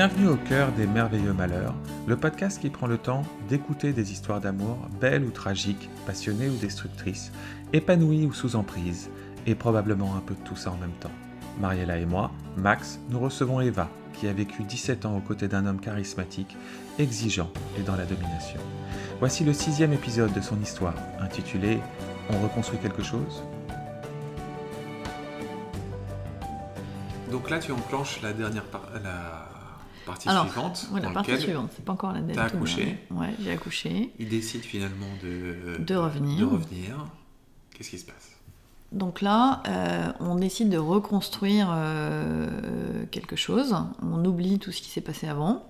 Bienvenue au cœur des merveilleux malheurs, le podcast qui prend le temps d'écouter des histoires d'amour, belles ou tragiques, passionnées ou destructrices, épanouies ou sous emprise, et probablement un peu de tout ça en même temps. Mariella et moi, Max, nous recevons Eva, qui a vécu 17 ans aux côtés d'un homme charismatique, exigeant et dans la domination. Voici le sixième épisode de son histoire, intitulé On reconstruit quelque chose? Donc là, tu enclenches la dernière partie suivante. Oui, la partie suivante, c'est pas encore la dernière. Tu as accouché. Ouais, j'ai accouché. Il décide finalement de, de revenir. De revenir. Qu'est-ce qui se passe? Donc là, euh, on décide de reconstruire euh, quelque chose. On oublie tout ce qui s'est passé avant.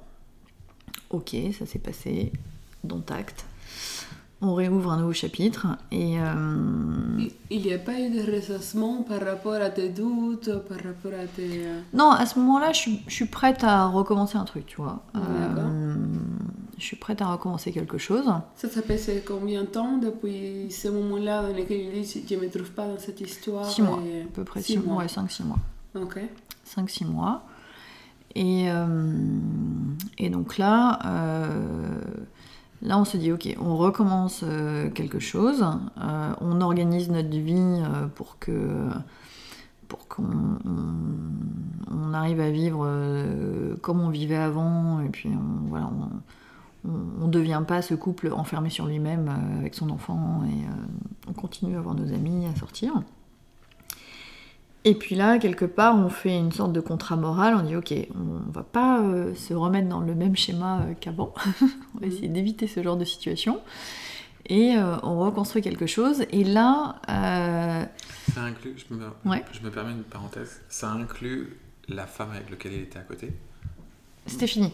Ok, ça s'est passé, dont acte on réouvre un nouveau chapitre et... Euh, il n'y a pas eu de ressassement par rapport à tes doutes, par rapport à tes... Euh, non, à ce moment-là, je, suis prête à recommencer un truc, tu vois. Euh, je suis prête à recommencer quelque chose. Ça s'est passé combien de temps depuis ce moment-là dans lequel il dit je ne me trouve pas dans cette histoire Six mois, à peu près six, mois, cinq, six mois. Ok. Cinq, six mois. Et, et donc là... Là, on se dit, ok, on recommence euh, quelque chose, euh, on organise notre vie euh, pour que pour qu'on on, arrive à vivre comme on vivait avant, et puis on, voilà, on ne devient pas ce couple enfermé sur lui-même avec son enfant, et on continue à voir nos amis, à sortir. Et puis là, quelque part, on fait une sorte de contrat moral, on dit ok, on va pas euh, se remettre dans le même schéma euh, qu'avant, on va essayer d'éviter ce genre de situation, et euh, on reconstruit quelque chose, et là... Ça inclut, je me, je me permets une parenthèse, ça inclut la femme avec laquelle il était à côté? C'était fini.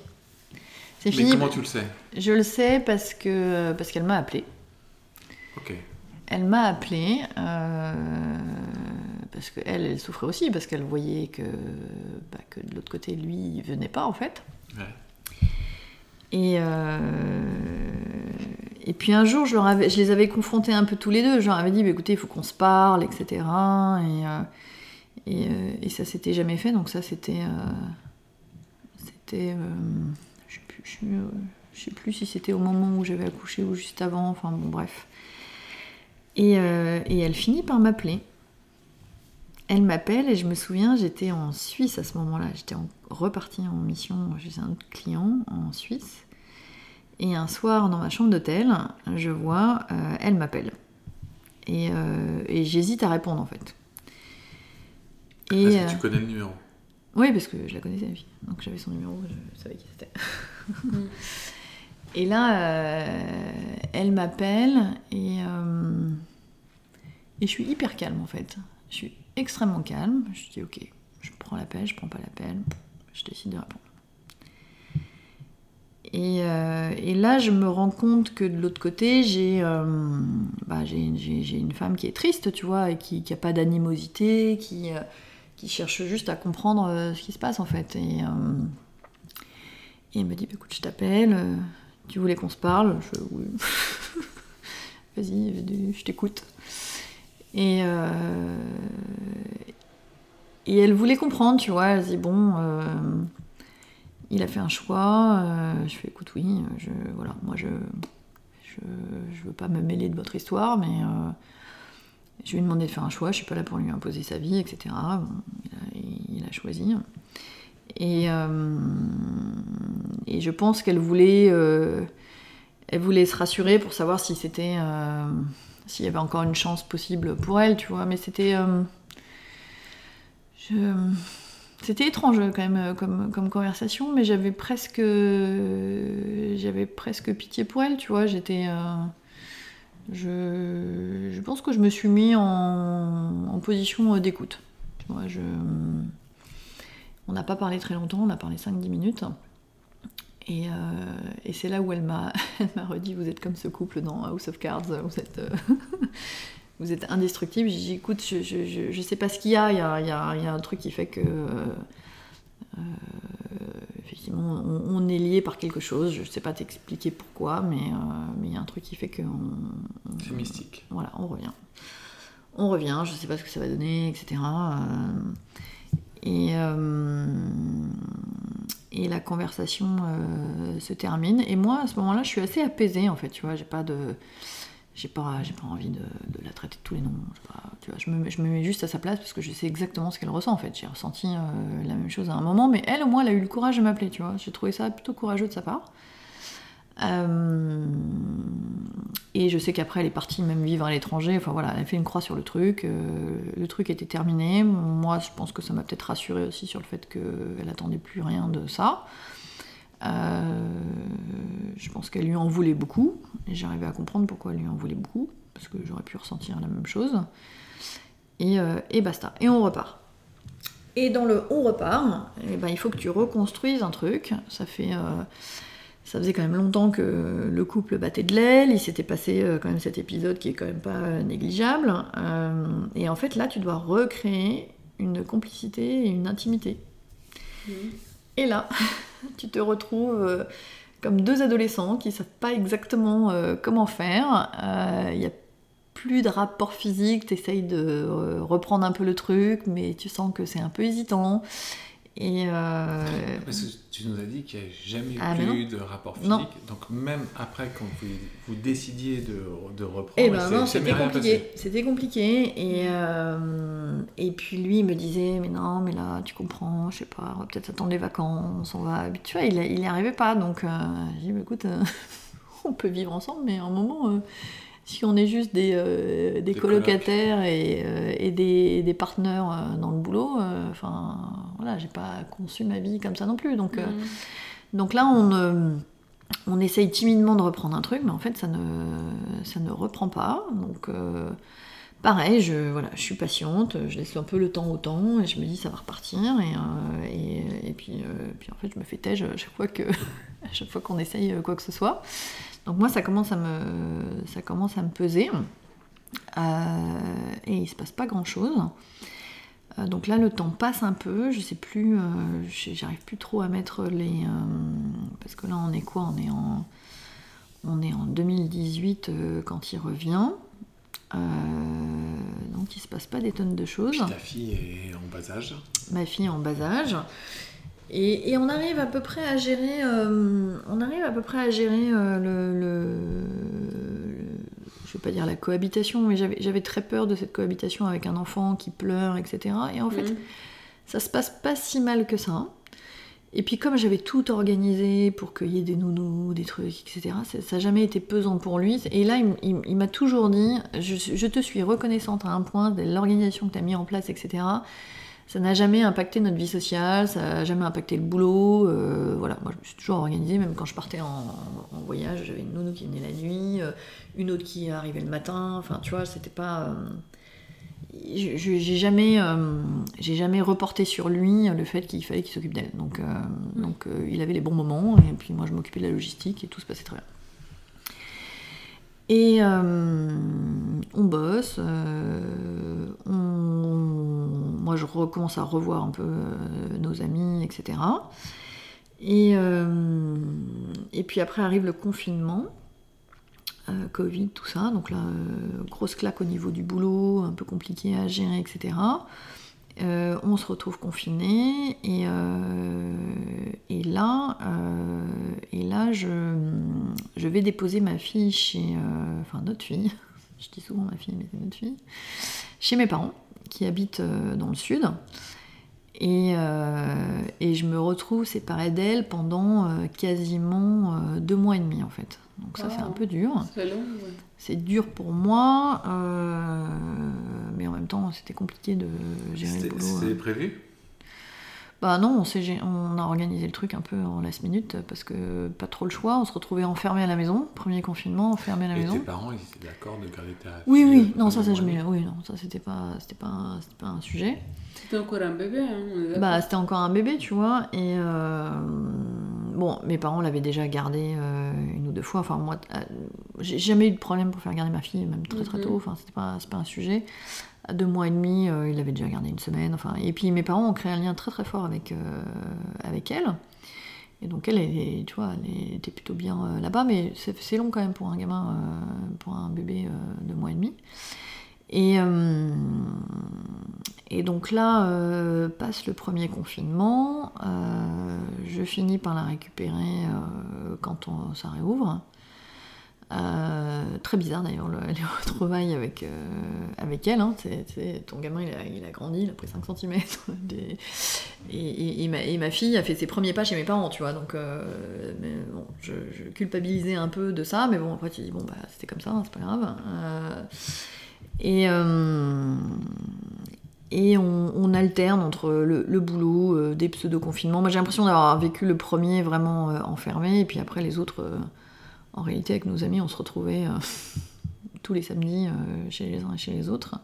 C'est fini. Mais comment tu le sais? Je le sais parce que parce qu'elle m'a appelé. Ok. Elle m'a appelé parce qu'elle, elle souffrait aussi, parce qu'elle voyait que, bah, que de l'autre côté, lui, il venait pas, en fait. Et, euh, et puis un jour, je, leur avais, je les avais confrontés un peu tous les deux. Je leur avais dit, bah, écoutez, il faut qu'on se parle, etc. Et, euh, et, euh, et, ça s'était jamais fait, donc ça, c'était... c'était je ne sais, sais, plus si c'était au moment où j'avais accouché ou juste avant, enfin bon, bref. Et, et elle finit par m'appeler. Elle m'appelle et je me souviens, j'étais en Suisse à ce moment-là. J'étais repartie en mission chez un autre client en Suisse. Et un soir, dans ma chambre d'hôtel, je vois, euh, elle m'appelle. Euh, et, j'hésite à répondre en fait. Et, Est-ce que tu euh, connais le numéro Oui, parce que je la connaissais. Donc j'avais son numéro, je savais qui c'était. et là, elle m'appelle et, et je suis hyper calme en fait. Je suis extrêmement calme. Je dis ok, je prends l'appel, je prends pas l'appel, je décide de répondre. Et, euh, là, je me rends compte que de l'autre côté, j'ai euh, bah, une femme qui est triste, tu vois, et qui n'a pas d'animosité, qui, euh, qui cherche juste à comprendre ce qui se passe en fait. Et, elle me dit bah, écoute, je t'appelle, tu voulais qu'on se parle? Je. Vas-y, je t'écoute. Et, euh, et elle voulait comprendre, tu vois. Elle dit bon, euh, il a fait un choix. Euh, je fais écoute, oui, je, voilà, moi je, je, je veux pas me mêler de votre histoire, mais je lui ai demandé de faire un choix. Je suis pas là pour lui imposer sa vie, etc. il, a, choisi. Et, et je pense qu'elle voulait, elle voulait se rassurer pour savoir si c'était s'il y avait encore une chance possible pour elle, tu vois. Mais c'était. Euh, c'était étrange quand même euh, comme, conversation, mais j'avais presque. J'avais presque pitié pour elle, tu vois. J'étais. Euh, je, pense que je me suis mis en, en position d'écoute. On n'a pas parlé très longtemps, on a parlé 5-10 minutes. Euh, et, c'est là où elle m'a redit Vous êtes comme ce couple dans House of Cards, vous êtes, euh, vous êtes indestructible. J'ai dit Écoute, je, je, je, sais pas ce qu'il y a. Il y a, il y a, il y a un truc qui fait que. Euh, effectivement, on, est lié par quelque chose. Je sais pas t'expliquer pourquoi, mais mais il y a un truc qui fait que. C'est mystique. Voilà, on revient. On revient, je sais pas ce que ça va donner, etc. Et, et la conversation euh, se termine. Et moi, à ce moment-là, je suis assez apaisée, en fait, tu vois, j'ai pas de... J'ai pas, pas envie de, la traiter de tous les noms. Je, me, je me mets juste à sa place parce que je sais exactement ce qu'elle ressent en fait. J'ai ressenti euh, la même chose à un moment, mais elle au moins elle a eu le courage de m'appeler, tu vois. J'ai trouvé ça plutôt courageux de sa part. Euh, et je sais qu'après elle est partie même vivre à l'étranger. Enfin voilà, elle a fait une croix sur le truc. euh, le truc était terminé. Moi, je pense que ça m'a peut-être rassurée aussi sur le fait qu'elle attendait plus rien de ça. Euh, je pense qu'elle lui en voulait beaucoup. Et j'arrivais à comprendre pourquoi elle lui en voulait beaucoup. Parce que j'aurais pu ressentir la même chose. Et, euh, et basta. Et on repart. Et dans le on repart, eh ben, il faut que tu reconstruises un truc. Ça fait. Ça faisait quand même longtemps que le couple battait de l'aile, il s'était passé euh, quand même cet épisode qui est quand même pas euh, négligeable. Euh, et en fait là tu dois recréer une complicité et une intimité. Et là, tu te retrouves comme deux adolescents qui savent pas exactement comment faire. Il y a plus de rapport physique, tu essayes de reprendre un peu le truc, mais tu sens que c'est un peu hésitant. Et euh, Parce que tu nous as dit qu'il n'y a jamais Ah, eu de rapport physique. Non. Donc même après, quand vous, vous décidiez de, de reprendre, Eh ben non, c'était compliqué. C'était compliqué. Et, euh, et puis lui, il me disait, mais non, mais là, tu comprends, je sais pas, on va peut-être attendre les vacances, on va... Tu vois, il, il y arrivait pas. Donc, euh, j'ai dit, écoute, on peut vivre ensemble, mais à un moment, si on est juste des, euh, des Des colocataires et, euh, et des, partenaires euh, dans le boulot, euh, enfin, voilà, j'ai pas conçu ma vie comme ça non plus. Donc, euh, donc là, on, euh, on essaye timidement de reprendre un truc, mais en fait, ça ne, ça ne reprend pas. Donc, euh, pareil, je, voilà, je suis patiente, je laisse un peu le temps au temps, et je me dis ça va repartir. Et, euh, et, et puis, euh, puis, en fait, je me fais têche à chaque fois que, à chaque fois qu'on essaye quoi que ce soit. Donc moi, ça commence à me, ça commence à me peser. Euh, et il se passe pas grand chose. donc là, le temps passe un peu. Je sais plus, euh, j'arrive plus trop à mettre les. euh, parce que là, on est quoi? On est en, on est en 2018 euh, quand il revient. Euh, donc il se passe pas des tonnes de choses. Puis ta fille est en bas âge. Ma fille en bas âge. Et, et on arrive à peu près à gérer, euh, on arrive à peu près à gérer euh, le, le- je vais pas dire la cohabitation, mais j'avais très peur de cette cohabitation avec un enfant qui pleure, etc. Et en fait, Mhm. ça se passe pas si mal que ça. Et puis comme j'avais tout organisé pour qu'il y ait des nounous, des trucs, etc., ça n'a jamais été pesant pour lui. Et là, il, m'a toujours dit, je, je te suis reconnaissante à un point de l'organisation que tu as mis en place, etc. Ça n'a jamais impacté notre vie sociale, ça n'a jamais impacté le boulot. euh, voilà, moi je me suis toujours organisée, même quand je partais en, en voyage, j'avais une nounou qui venait la nuit, euh, une autre qui arrivait le matin. Enfin, tu vois, c'était pas. euh, j'ai jamais, euh, j'ai jamais reporté sur lui le fait qu'il fallait qu'il s'occupe d'elle. Donc, donc il avait les bons moments et puis moi je m'occupais de la logistique et tout se passait très bien. Et on bosse, on- moi je recommence à revoir un peu euh, nos amis, etc. Et, euh, et puis après arrive le confinement. Euh, Covid, tout ça. Donc là, grosse claque au niveau du boulot, un peu compliqué à gérer, etc. On se retrouve confiné et, et là, et là je, je vais déposer ma fille chez, enfin notre fille, je dis souvent ma fille mais c'est notre fille, chez mes parents qui habitent euh, dans le sud. Et, euh, et je me retrouve séparée d'elle pendant euh, quasiment euh, deux mois et demi en fait. Donc ça c'est un peu dur. C'est long, ouais. C'est dur pour moi, euh, mais en même temps c'était compliqué de gérer le C'était boulot. c'était euh. prévu? Bah non, on, s'est gé- on a organisé le truc un peu en last minute parce que pas trop le choix. On se retrouvait enfermés à la maison, premier confinement, enfermés à la Et maison. tes parents, ils étaient d'accord de garder ta Oui, fille, oui, euh, non, ça, ça, je mets- oui, non, ça, c'était pas, c'était pas, c'était pas un sujet. C'était encore un bébé, hein. Bah, c'était encore un bébé, tu vois, et euh, bon, mes parents l'avaient déjà gardé euh, une ou deux fois. Enfin, moi, euh, j'ai jamais eu de problème pour faire garder ma fille, même très très Mhm. tôt. Enfin, c'était pas, pas un sujet. À deux mois et demi, euh, il l'avait déjà gardé une semaine. Enfin, et puis mes parents ont créé un lien très très fort avec euh, avec elle. Et donc elle, elle tu vois, elle était plutôt bien euh, là-bas, mais c'est long quand même pour un gamin, pour un bébé de mois et demi. Et, et donc là, passe le premier confinement, je finis par la récupérer quand on, ça réouvre. Euh, très bizarre d'ailleurs le- les retrouvailles avec, euh, avec elle. hein. Ton gamin il a, grandi, il a pris 5 cm. et, et- ma, et ma fille a fait ses premiers pas chez mes parents, tu vois. Donc euh, bon, je, culpabilisais un peu de ça, mais bon, après tu dis, bon, bah c'était comme ça, hein, c'est pas grave. Et. et on, alterne entre le, le boulot, des pseudo-confinements. Moi j'ai l'impression d'avoir vécu le premier vraiment enfermé, et puis après les autres, en réalité avec nos amis, on se retrouvait euh, tous les samedis euh, chez les uns et chez les autres.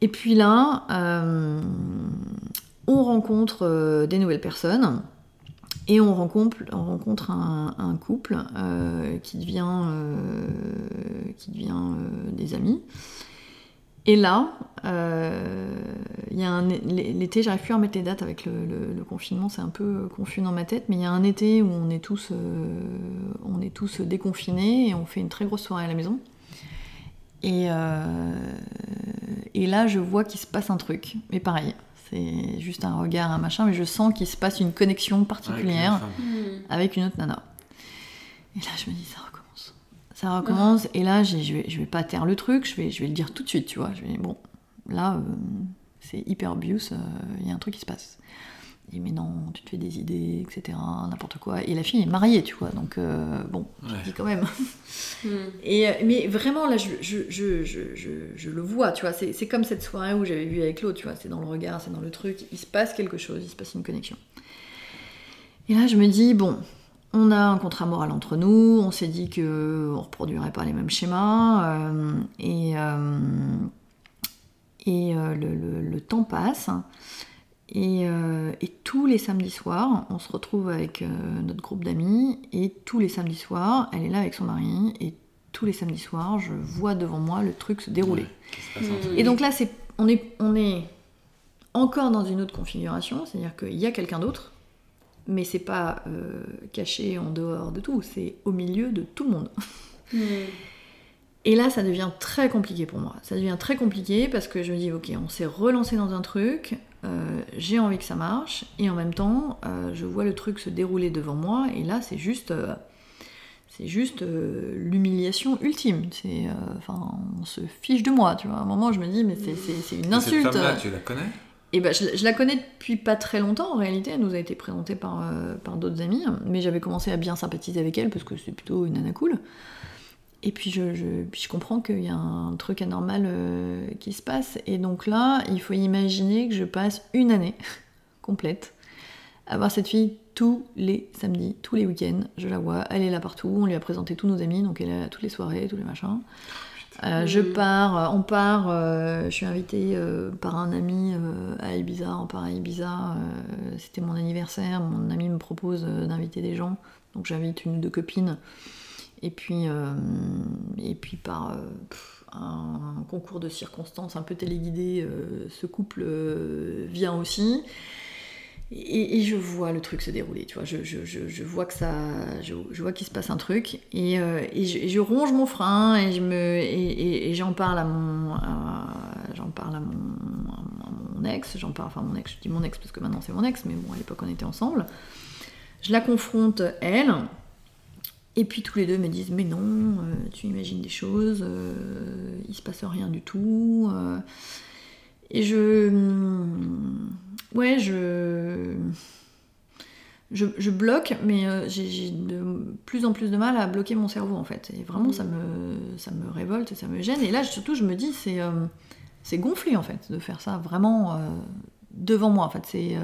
Et puis là, euh, on rencontre des nouvelles personnes, et on rencontre, on rencontre un, un couple qui devient, qui devient des amis. Et là, euh, il y a un, l'été, j'arrive plus à remettre les dates avec le, le- le confinement, c'est un peu confus dans ma tête, mais il y a un été où on est tous, euh, on est tous déconfinés et on fait une très grosse soirée à la maison. Et, euh, et là, je vois qu'il se passe un truc, mais pareil, c'est juste un regard, un machin, mais je sens qu'il se passe une connexion particulière avec une autre nana. Et là, je me dis, ça recommence. Ça recommence, et là, je vais, je vais pas taire le truc, je vais, je vais le dire tout de suite, tu vois. Je vais, bon, là, euh, c'est hyper obvious, euh, il y a un truc qui se passe. Et mais non, tu te fais des idées, etc., n'importe quoi. Et la fille est mariée, tu vois, donc euh, bon, je Ouais. te dis quand même. Hmm. Et, mais vraiment, là, je, je, je, je, je- je le vois, tu vois. C'est c'est comme cette soirée où j'avais vu avec l'autre, tu vois. C'est dans le regard, c'est dans le truc. Il se passe quelque chose, il se passe une connexion. Et là, je me dis, bon, on a un contrat moral entre nous, on s'est dit que on reproduirait pas les mêmes schémas, euh, et, euh, et euh, le, le- le temps passe. Et, euh, et tous les samedis soirs, on se retrouve avec euh, notre groupe d'amis, et tous les samedis soirs, elle est là avec son mari, et tous les samedis soirs, je vois devant moi le truc se dérouler. Ouais. Hmm. Et donc là, c'est, on, est, on est encore dans une autre configuration, c'est-à-dire qu'il y a quelqu'un d'autre, mais c'est pas euh, caché en dehors de tout, c'est au milieu de tout le monde. Hmm. Et là, ça devient très compliqué pour moi. Ça devient très compliqué parce que je me dis, ok, on s'est relancé dans un truc, euh, j'ai envie que ça marche, et en même temps, euh, je vois le truc se dérouler devant moi, et là, c'est juste, euh, c'est juste euh, l'humiliation ultime. C'est, euh, enfin, on se fiche de moi, tu vois. À un moment, je me dis, mais c'est, c'est- c'est une insulte. Cette femme-là, tu la connais? Et ben, je, la connais depuis pas très longtemps en réalité. Elle nous a été présentée par, euh, par d'autres amis, mais j'avais commencé à bien sympathiser avec elle parce que c'est plutôt une nana cool. Et puis je, je, puis je comprends qu'il y a un truc anormal euh, qui se passe. Et donc là, il faut imaginer que je passe une année complète à voir cette fille tous les samedis, tous les week-ends. Je la vois, elle est là partout. On lui a présenté tous nos amis, donc elle est là toutes les soirées, tous les machins. Euh, Je Mm. pars, euh, on part, euh, je suis invitée euh, par un ami à Ibiza, on part à Ibiza, c'était mon anniversaire, mon ami me propose d'inviter des gens, donc j'invite une ou deux copines, et puis, et puis par pff, un, concours de circonstances un peu téléguidé, ce couple vient aussi. Et, je vois le truc se dérouler, tu vois. Je, je, je, vois que ça, je, vois qu'il se passe un truc, et, euh, et, je, ronge mon frein et je me, et, j'en parle à mon, j'en parle à mon, ex, j'en parle, enfin mon ex, je dis mon ex parce que maintenant c'est mon ex, mais bon à l'époque on était ensemble. Je la confronte elle, et puis tous les deux me disent mais non, euh, tu imagines des choses, euh, il se passe rien du tout. euh. et je, ouais, je, je, je bloque, mais euh, j'ai de plus en plus de mal à bloquer mon cerveau en fait. Et vraiment, ça me, ça me révolte, ça me gêne. Et là, surtout, je me dis, c'est euh, c'est gonflé en fait de faire ça vraiment euh, devant moi. En fait, c'est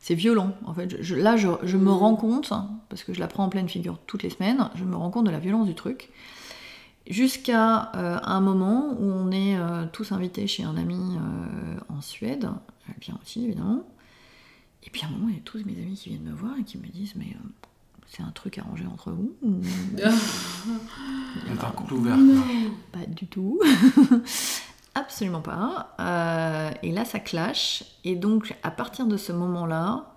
c'est violent. En fait, je- je- là, je, je me rends compte, parce que je la prends en pleine figure toutes les semaines, je me rends compte de la violence du truc. Jusqu'à euh, un moment où on est euh, tous invités chez un ami euh, en Suède, elle vient aussi évidemment. Et puis à un moment, il y a tous mes amis qui viennent me voir et qui me disent Mais euh, c'est un truc arrangé entre vous ou- un couple ouvert. Pas du tout. Absolument pas. Euh, et là, ça clash. Et donc, à partir de ce moment-là,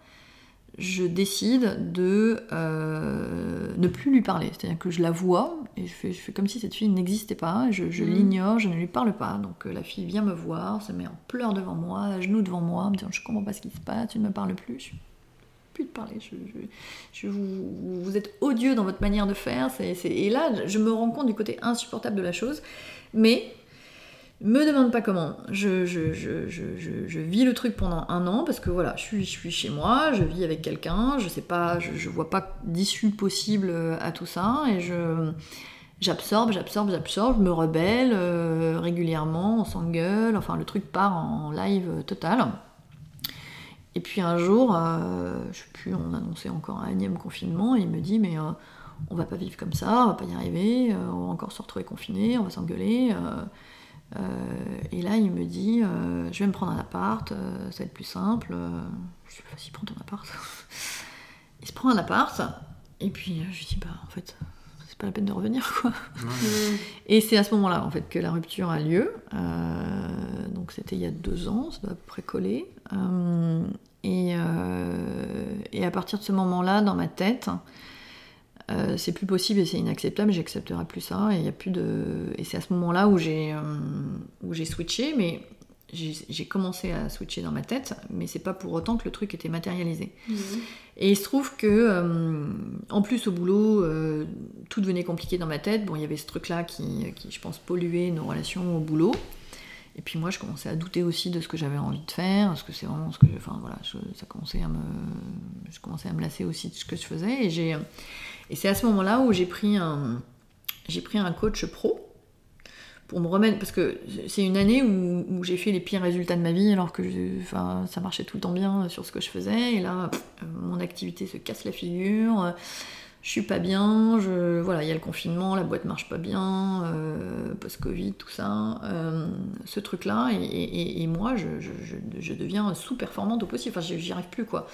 je décide de euh, ne plus lui parler. C'est-à-dire que je la vois et je fais, je fais comme si cette fille n'existait pas, je, je Mhm. l'ignore, je ne lui parle pas. Donc euh, la fille vient me voir, se met en pleurs devant moi, à genoux devant moi, me disant Je comprends pas ce qui se passe, tu ne me parles plus. Je plus de parler. Je, vous, vous êtes odieux dans votre manière de faire. Et là, je me rends compte du côté insupportable de la chose. Mais me demande pas comment. Je, vis le truc pendant un an parce que voilà, je suis, chez moi, je vis avec quelqu'un, je sais pas, je, vois pas d'issue possible à tout ça et j'absorbe, j'absorbe, j'absorbe, je me rebelle euh, régulièrement, on s'engueule, enfin le truc part en live total. Et puis un jour, euh, je sais plus, on annonçait encore un énième confinement et il me dit mais euh, on va pas vivre comme ça, on va pas y arriver, euh, on va encore se retrouver confiné, on va s'engueuler. Euh, et là, il me dit, euh, je vais me prendre un appart, euh, ça va être plus simple. Je dis, vas-y, prends ton appart. il se prend un appart, et puis je lui dis, bah en fait, c'est pas la peine de revenir, quoi. Et c'est à ce moment-là, en fait, que la rupture a lieu. Donc c'était il y a deux ans, ça doit à peu près coller. Et, euh, et à partir de ce moment-là, dans ma tête, euh, c'est plus possible et c'est inacceptable, j'accepterai plus ça. Et, il y a plus de... et c'est à ce moment-là où j'ai euh, où j'ai switché, mais j'ai commencé à switcher dans ma tête, mais c'est pas pour autant que le truc était matérialisé. Et il se trouve que, euh, en plus au boulot, euh, tout devenait compliqué dans ma tête. Bon, il y avait ce truc-là qui, qui, je pense, polluait nos relations au boulot. Et puis moi, je commençais à douter aussi de ce que j'avais envie de faire, parce que c'est vraiment ce que, enfin voilà, ça commençait à me, je commençais à me lasser aussi de ce que je faisais. Et j'ai, et c'est à ce moment-là où j'ai pris un, j'ai pris un coach pro pour me remettre, parce que c'est une année où, j'ai fait les pires résultats de ma vie, alors que enfin, ça marchait tout le temps bien sur ce que je faisais, et là, mon activité se casse la figure, je suis pas bien, voilà, il y a le confinement, la boîte marche pas bien, euh, post-Covid, tout ça, euh, ce truc-là, et, moi, je, deviens sous-performante au possible, enfin, j'y arrive plus, quoi.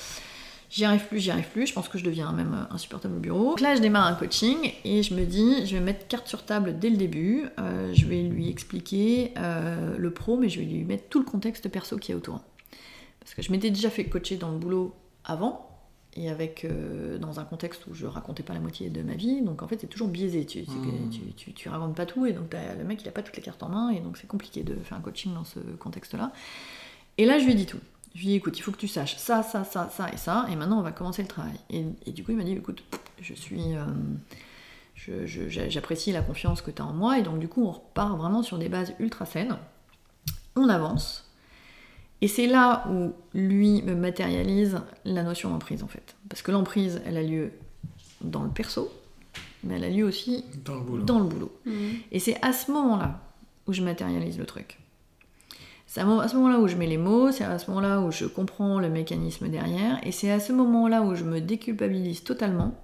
J'y arrive plus, j'y arrive plus, je pense que je deviens même insupportable au bureau. Donc là, je démarre un coaching et je me dis, je vais mettre carte sur table dès le début, euh, je vais lui expliquer le pro, mais je vais lui mettre tout le contexte perso qu'il y a autour. Parce que je m'étais déjà fait coacher dans le boulot avant, et avec euh, dans un contexte où je racontais pas la moitié de ma vie, donc en fait c'est toujours biaisé, tu, tu, Mmh. tu, tu, tu racontes pas tout, et donc le mec il a pas toutes les cartes en main, et donc c'est compliqué de faire un coaching dans ce contexte-là. Et là je lui ai dit tout. Je lui ai dit écoute, il faut que tu saches ça, ça, ça, ça et ça, et maintenant on va commencer le travail. Et, et du coup il m'a dit écoute, je suis... euh, je- je- j'a- J'apprécie la confiance que tu as en moi, et donc du coup on repart vraiment sur des bases ultra saines. On avance, et c'est là où lui me matérialise la notion d'emprise en fait. Parce que l'emprise, elle a lieu dans le perso, mais elle a lieu aussi Dans le boulot. dans le boulot. Et c'est à ce moment-là où je matérialise le truc. C'est à ce moment-là où je mets les mots, c'est à ce moment-là où je comprends le mécanisme derrière, et c'est à ce moment-là où je me déculpabilise totalement.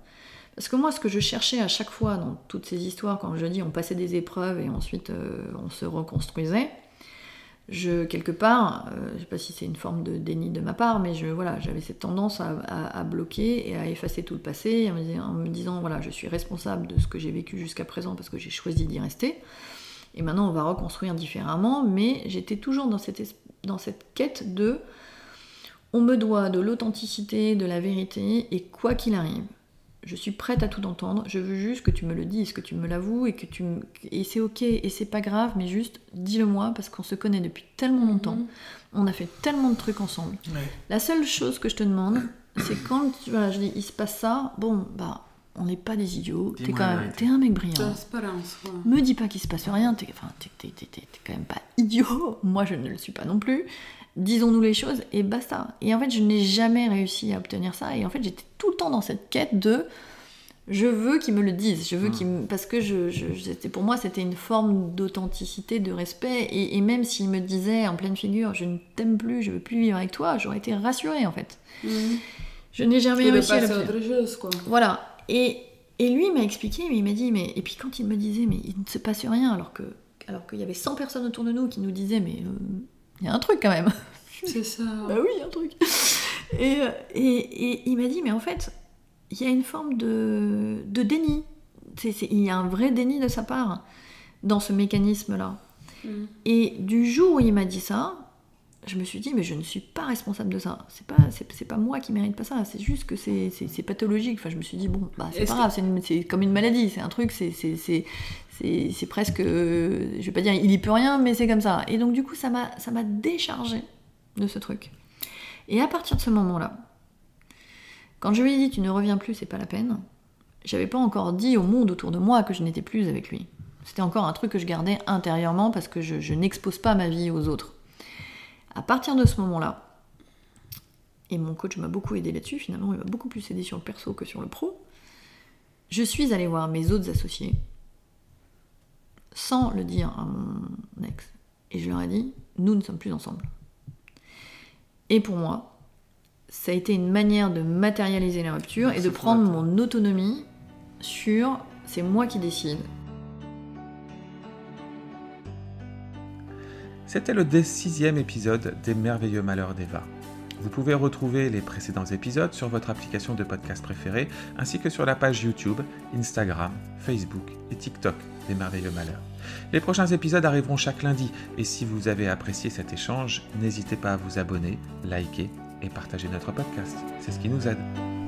Parce que moi, ce que je cherchais à chaque fois dans toutes ces histoires, quand je dis on passait des épreuves et ensuite euh, on se reconstruisait, je, quelque part, euh, je sais pas si c'est une forme de déni de ma part, mais je, voilà, j'avais cette tendance à, bloquer et à effacer tout le passé, en me, disant- voilà, je suis responsable de ce que j'ai vécu jusqu'à présent parce que j'ai choisi d'y rester. Et maintenant, on va reconstruire différemment, mais j'étais toujours dans cette quête de on me doit de l'authenticité, de la vérité, et quoi qu'il arrive, je suis prête à tout entendre, je veux juste que tu me le dises, que tu me l'avoues, et que tu me... Et c'est ok, et c'est pas grave, mais juste dis-le moi, parce qu'on se connaît depuis tellement longtemps, on a fait tellement de trucs ensemble. Ouais. La seule chose que je te demande, c'est quand voilà, je dis il se passe ça, bon, bah, on n'est pas des idiots, t'es quand même, t'es un mec brillant. Transparence, quoi. Me dis pas qu'il se passe rien, t'es enfin, t'es- t'es- t'es- t'es- t'es quand même pas idiot, moi je ne le suis pas non plus. Disons-nous les choses et basta. Et en fait, je n'ai jamais réussi à obtenir ça. Et en fait, j'étais tout le temps dans cette quête de je veux qu'ils me le disent, je veux Mm. qu'ils me- parce que je, je- pour moi c'était une forme d'authenticité, de respect. Et, et même s'ils me disaient en pleine figure je ne t'aime plus, je veux plus vivre avec toi, j'aurais été rassurée en fait. Mhm. Je n'ai jamais réussi à autre chose, quoi. Voilà. Et, et lui m'a expliqué, mais il m'a dit, mais et puis quand il me disait, mais il ne se passe rien, alors que alors qu'il y avait 100 personnes autour de nous qui nous disaient, mais euh, il y a un truc quand même. C'est ça. bah oui, il y a un truc. Et, et, et il m'a dit, mais en fait, il y a une forme de, de déni. C'est- c'est- il y a un vrai déni de sa part dans ce mécanisme-là. Mhm. Et du jour où il m'a dit ça, je me suis dit, mais je ne suis pas responsable de ça. C'est pas, c'est, pas moi qui mérite pas ça. C'est juste que c'est, pathologique. Enfin, je me suis dit, bon, bah, c'est pas grave, c'est, comme une maladie. C'est un truc, c'est, c'est, presque. je vais pas dire, il y peut rien, mais c'est comme ça. Et donc, du coup, ça m'a, ça m'a déchargé de ce truc. Et à partir de ce moment-là, quand je lui ai dit, tu ne reviens plus, c'est pas la peine, j'avais pas encore dit au monde autour de moi que je n'étais plus avec lui. C'était encore un truc que je gardais intérieurement parce que je n'expose pas ma vie aux autres. À partir de ce moment-là, et mon coach m'a beaucoup aidé là-dessus, finalement, il m'a beaucoup plus aidé sur le perso que sur le pro, je suis allée voir mes autres associés sans le dire à mon ex. Et je leur ai dit, nous ne sommes plus ensemble. Et pour moi, ça a été une manière de matérialiser la rupture et de prendre mon autonomie sur c'est moi qui décide, C'était le sixième épisode des Merveilleux Malheurs d'Eva. Vous pouvez retrouver les précédents épisodes sur votre application de podcast préférée, ainsi que sur la page YouTube, Instagram, Facebook et TikTok des Merveilleux Malheurs. Les prochains épisodes arriveront chaque lundi, et si vous avez apprécié cet échange, n'hésitez pas à vous abonner, liker et partager notre podcast. C'est ce qui nous aide.